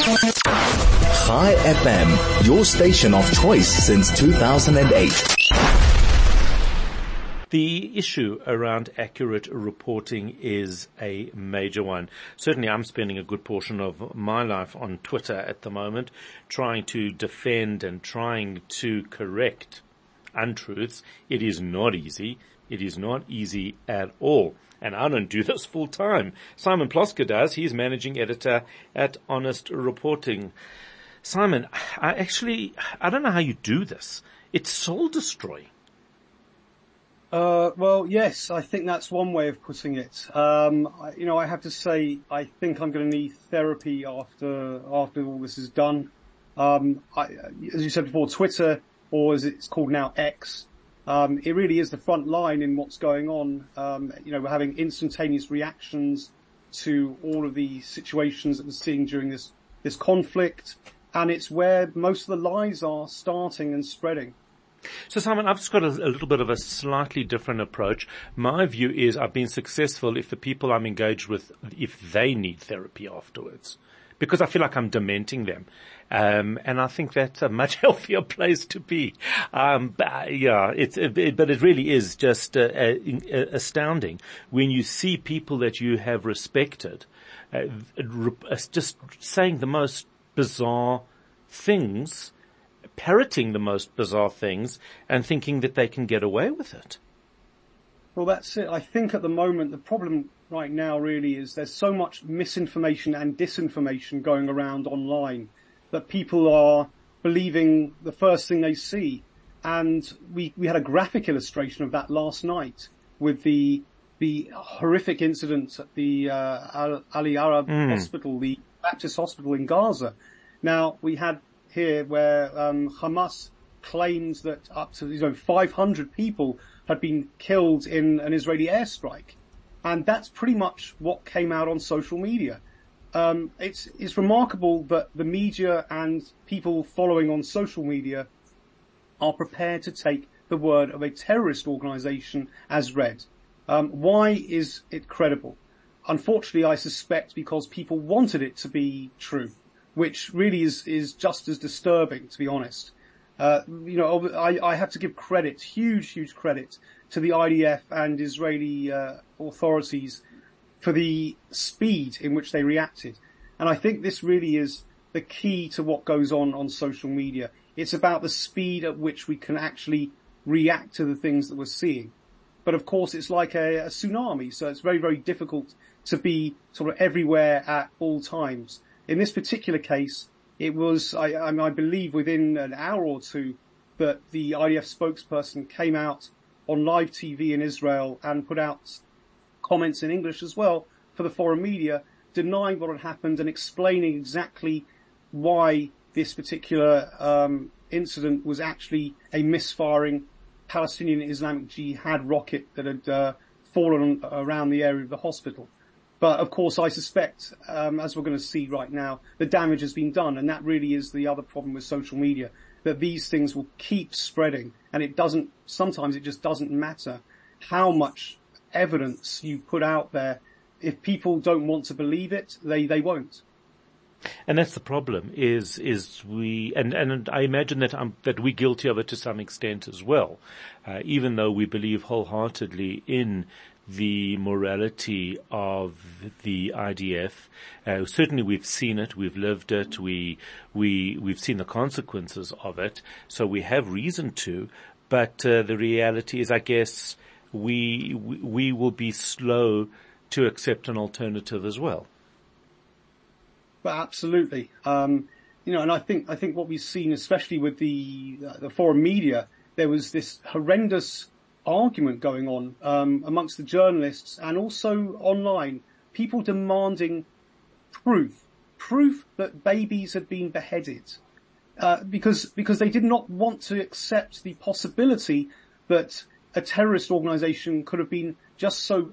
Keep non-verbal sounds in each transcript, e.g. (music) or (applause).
Chai FM, your station of choice since 2008. The issue around accurate reporting is a major one. Certainly I'm spending a good portion of my life on Twitter at the moment trying to defend and trying to correct untruths. It is not easy. It is not easy at all. And I don't do this full time. Simon Plosker does. He's managing editor at Honest Reporting. Simon, I actually, I don't know how you do this. It's soul destroying. Uh, well, yes, I think that's one way of putting it. Um, I, you know, I have to say, I think I'm going to need therapy after after all this is done. Um, I, as you said before, Twitter, or as it's called now, X, it really is the front line in what's going on. Um, you know, we're having instantaneous reactions to all of the situations that we're seeing during this this conflict, and it's where most of the lies are starting and spreading. So Simon, I've just got a, a, little bit of a slightly different approach. My view is I've been successful if the people I'm engaged with, if they need therapy afterwards. Because I feel like I'm dementing them. Um, and I think that's a much (laughs) healthier place to be. Um, but, yeah, it's, it, but it really is just uh, uh, astounding when you see people that you have respected, uh, just saying the most bizarre things, parroting the most bizarre things and thinking that they can get away with it. Well, that's it. I think at the moment the problem right now really is there's so much misinformation and disinformation going around online that people are believing the first thing they see. And we, we had a graphic illustration of that last night with the, the horrific incidents at the, uh, Ali Arab mm. hospital, the Baptist hospital in Gaza. Now we had here where, um, Hamas claims that up to, you know, 500 people had been killed in an Israeli airstrike. And that's pretty much what came out on social media um, it's it's remarkable that the media and people following on social media are prepared to take the word of a terrorist organisation as read. Um, why is it credible? Unfortunately, I suspect because people wanted it to be true, which really is is just as disturbing, to be honest. Uh, you know, I, I, have to give credit, huge, huge credit, to the IDF and Israeli uh, authorities for the speed in which they reacted. And I think this really is the key to what goes on on social media. It's about the speed at which we can actually react to the things that we're seeing. But of course it's like a, a tsunami, so it's very, very difficult to be sort of everywhere at all times. In this particular case, it was, I, I, believe within an hour or two that the IDF spokesperson came out on live TV in Israel and put out comments in English as well for the foreign media, denying what had happened and explaining exactly why this particular um, incident was actually a misfiring Palestinian Islamic Jihad rocket that had uh, fallen around the area of the hospital. But of course, I suspect, um, as we're going to see right now, the damage has been done, and that really is the other problem with social media. That these things will keep spreading, and it doesn't. Sometimes it just doesn't matter how much evidence you put out there, if people don't want to believe it, they, they won't. And that's the problem is, is we, and, and I imagine that, um, that we're guilty of it to some extent as well. Uh, even though we believe wholeheartedly in the morality of the IDF. Uh, certainly we've seen it, we've lived it, we, we, we've seen the consequences of it, so we have reason to, but uh, the reality is, I guess, we, we will be slow to accept an alternative as well. But absolutely. Um, you know, and I think, I think what we've seen, especially with the, uh, the foreign media, there was this horrendous argument going on, um, amongst the journalists and also online. People demanding proof, proof that babies had been beheaded. Uh, because, because they did not want to accept the possibility that a terrorist organization could have been just so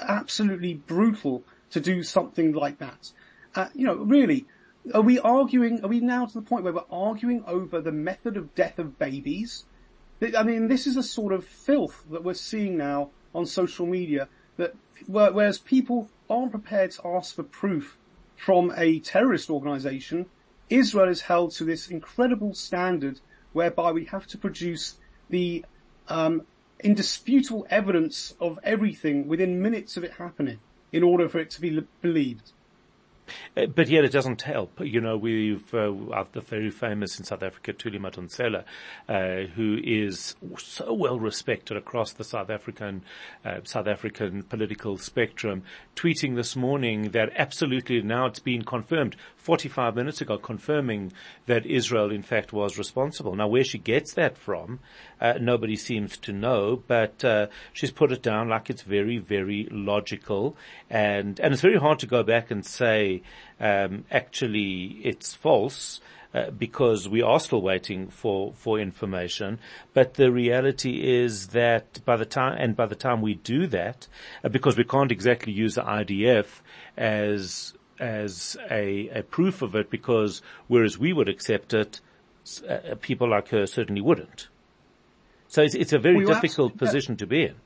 absolutely brutal to do something like that. Uh, you know, really, are we arguing, are we now to the point where we're arguing over the method of death of babies? I mean, this is a sort of filth that we're seeing now on social media that, whereas people aren't prepared to ask for proof from a terrorist organization, Israel is held to this incredible standard whereby we have to produce the um, indisputable evidence of everything within minutes of it happening in order for it to be believed. Uh, but yet it doesn't help. You know, we've uh, the very famous in South Africa, Thuli Madonsela, uh, who is so well respected across the South African uh, South African political spectrum, tweeting this morning that absolutely now it's been confirmed 45 minutes ago, confirming that Israel in fact was responsible. Now, where she gets that from, uh, nobody seems to know, but she's put it down like it's very, very logical, and and it's very hard to go back and say um, actually it's false. Uh, because we are still waiting for, for information. But the reality is that by the time, and by the time we do that, uh, because we can't exactly use the IDF as, as a, a proof of it because whereas we would accept it, uh, people like her certainly wouldn't. So it's, it's a very difficult position to be in.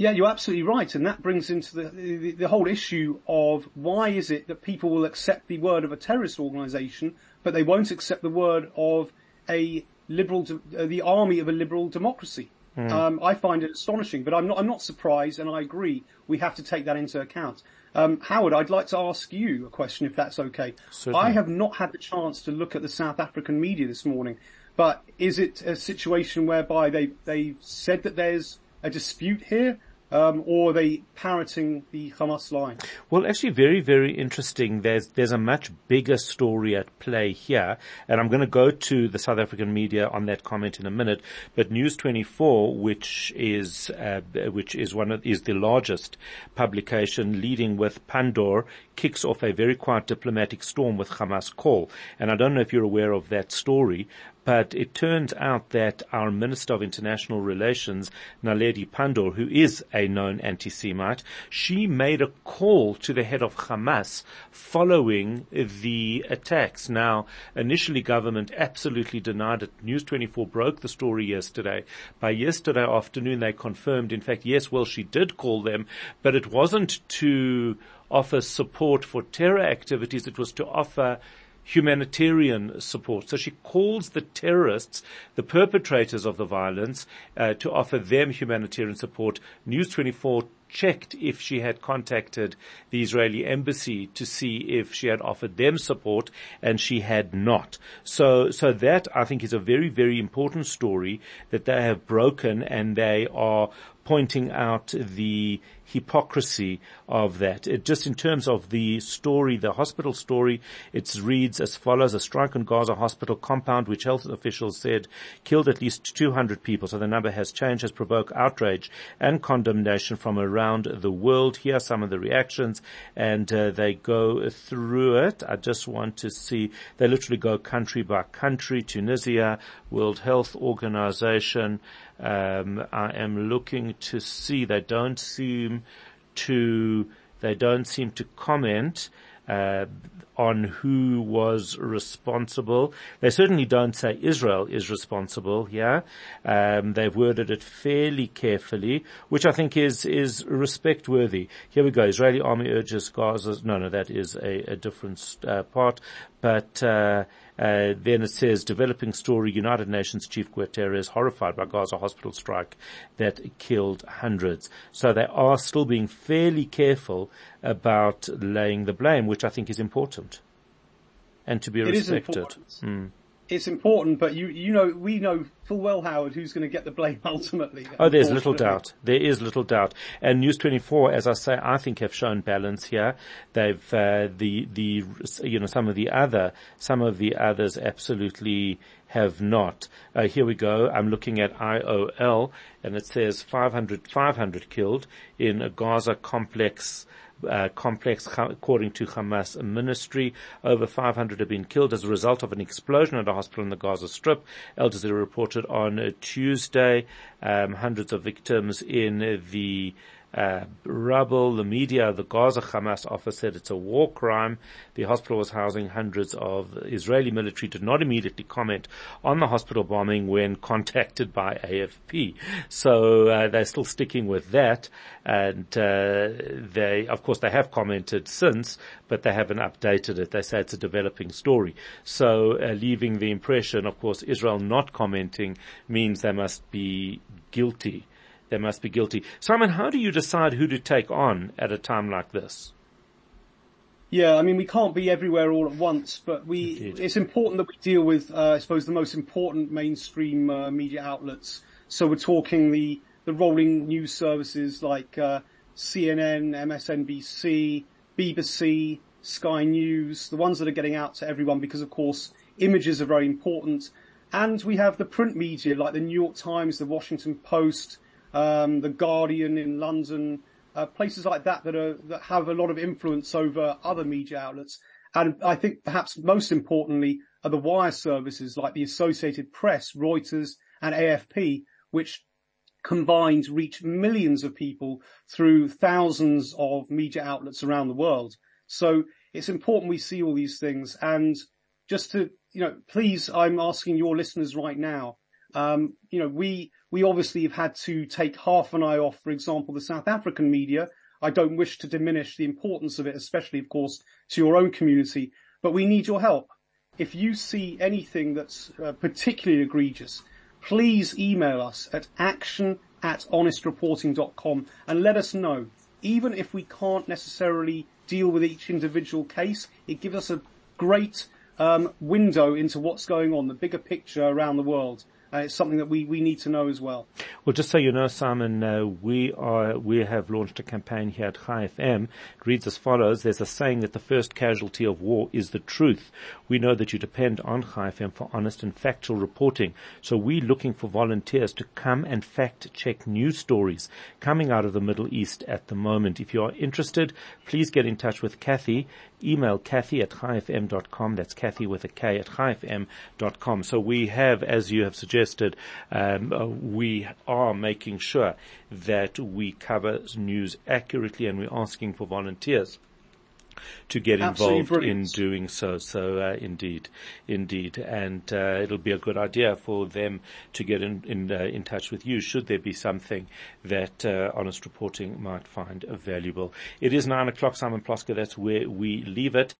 Yeah, you're absolutely right, and that brings into the, the, the whole issue of why is it that people will accept the word of a terrorist organisation, but they won't accept the word of a liberal, uh, the army of a liberal democracy. Mm. Um, I find it astonishing, but I'm not. I'm not surprised, and I agree. We have to take that into account. Um, Howard, I'd like to ask you a question, if that's okay. Certainly. I have not had the chance to look at the South African media this morning, but is it a situation whereby they they said that there's a dispute here? Um, or are they parroting the Hamas line? Well, actually, very, very interesting. There's there's a much bigger story at play here, and I'm going to go to the South African media on that comment in a minute. But News 24, which is uh, which is one of is the largest publication, leading with Pandor, kicks off a very quiet diplomatic storm with Hamas call. And I don't know if you're aware of that story, but it turns out that our Minister of International Relations, Naledi Pandor, who is a known anti-Semite, she made a call to the head of Hamas following the attacks. Now, initially government absolutely denied it. News 24 broke the story yesterday. By yesterday afternoon, they confirmed, in fact, yes, well, she did call them, but it wasn't to offer support for terror activities. It was to offer humanitarian support. So she calls the terrorists, the perpetrators of the violence, uh, to offer them humanitarian support. News 24 checked if she had contacted the Israeli embassy to see if she had offered them support and she had not. So, so that I think is a very, very important story that they have broken and they are pointing out the hypocrisy of that. It, just in terms of the story, the hospital story, it reads as follows, a strike on Gaza hospital compound, which health officials said killed at least 200 people. So the number has changed, has provoked outrage and condemnation from around the world. Here are some of the reactions and uh, they go through it. I just want to see, they literally go country by country, Tunisia, World Health Organization, um, I am looking to see they don't seem to they don't seem to comment uh, on who was responsible. They certainly don't say Israel is responsible here. Um, they've worded it fairly carefully, which I think is is respect worthy. Here we go. Israeli army urges Gaza. No, no, that is a, a different uh, part. But uh, then it says, developing story, United Nations Chief Guterres horrified by Gaza hospital strike that killed hundreds. So they are still being fairly careful about laying the blame, which I think is important. And to be it respected. Mm it's important, but you you know we know full well Howard who's going to get the blame (laughs) ultimately. Oh, there's little doubt. There is little doubt. And News 24, as I say, I think have shown balance here. They've uh, the the you know some of the other some of the others absolutely have not. Uh, here we go. I'm looking at IOL, and it says 500 500 killed in a Gaza complex uh, complex, according to Hamas ministry. Over 500 have been killed as a result of an explosion at a hospital in the Gaza Strip. Al Jazeera reported on Tuesday um, hundreds of victims in the uh, rubble. The media, the Gaza Hamas office said it's a war crime. The hospital was housing hundreds of Israeli military. Did not immediately comment on the hospital bombing when (laughs) contacted by AFP. So uh, they're still sticking with that, and uh, they, of course, they have commented since, but they haven't updated it. They say it's a developing story. So uh, leaving the impression, of course, Israel not commenting means they must be guilty they must be guilty. Simon, how do you decide who to take on at a time like this? Yeah, I mean, we can't be everywhere all at once, but we, Indeed. it's important that we deal with, uh, I suppose, the most important mainstream uh, media outlets. So we're talking the, the rolling news services like uh, CNN, MSNBC, BBC, Sky News, the ones that are getting out to everyone because, of course, images are very important. And we have the print media like the New York Times, the Washington Post, um, the Guardian in London, uh, places like that that are that have a lot of influence over other media outlets. And I think perhaps most importantly are the wire services like the Associated Press, Reuters, and AFP, which combined reach millions of people through thousands of media outlets around the world. So it's important we see all these things. And just to, you know, please, I'm asking your listeners right now, um, you know, we, we obviously have had to take half an eye off, for example, the South African media. I don't wish to diminish the importance of it, especially, of course, to your own community, but we need your help. If you see anything that's uh, particularly egregious, please email us at action at honestreporting.com and let us know. Even if we can't necessarily deal with each individual case, it gives us a great um, window into what's going on, the bigger picture around the world. Uh, it's something that we, we need to know as well. Well, just so you know, Simon, uh, we are we have launched a campaign here at Chai FM. It reads as follows: There's a saying that the first casualty of war is the truth. We know that you depend on Chai FM for honest and factual reporting, so we're looking for volunteers to come and fact check news stories coming out of the Middle East at the moment. If you are interested, please get in touch with Kathy. Email Kathy at chaifm.com. That's Kathy with a K at chaifm.com. So we have, as you have suggested suggested, um, uh, we are making sure that we cover news accurately and we're asking for volunteers to get involved in doing so. So uh, indeed, indeed, and uh, it'll be a good idea for them to get in in, uh, in touch with you should there be something that uh, honest reporting might find valuable. It is nine o'clock, Simon Plosker. That's where we leave it.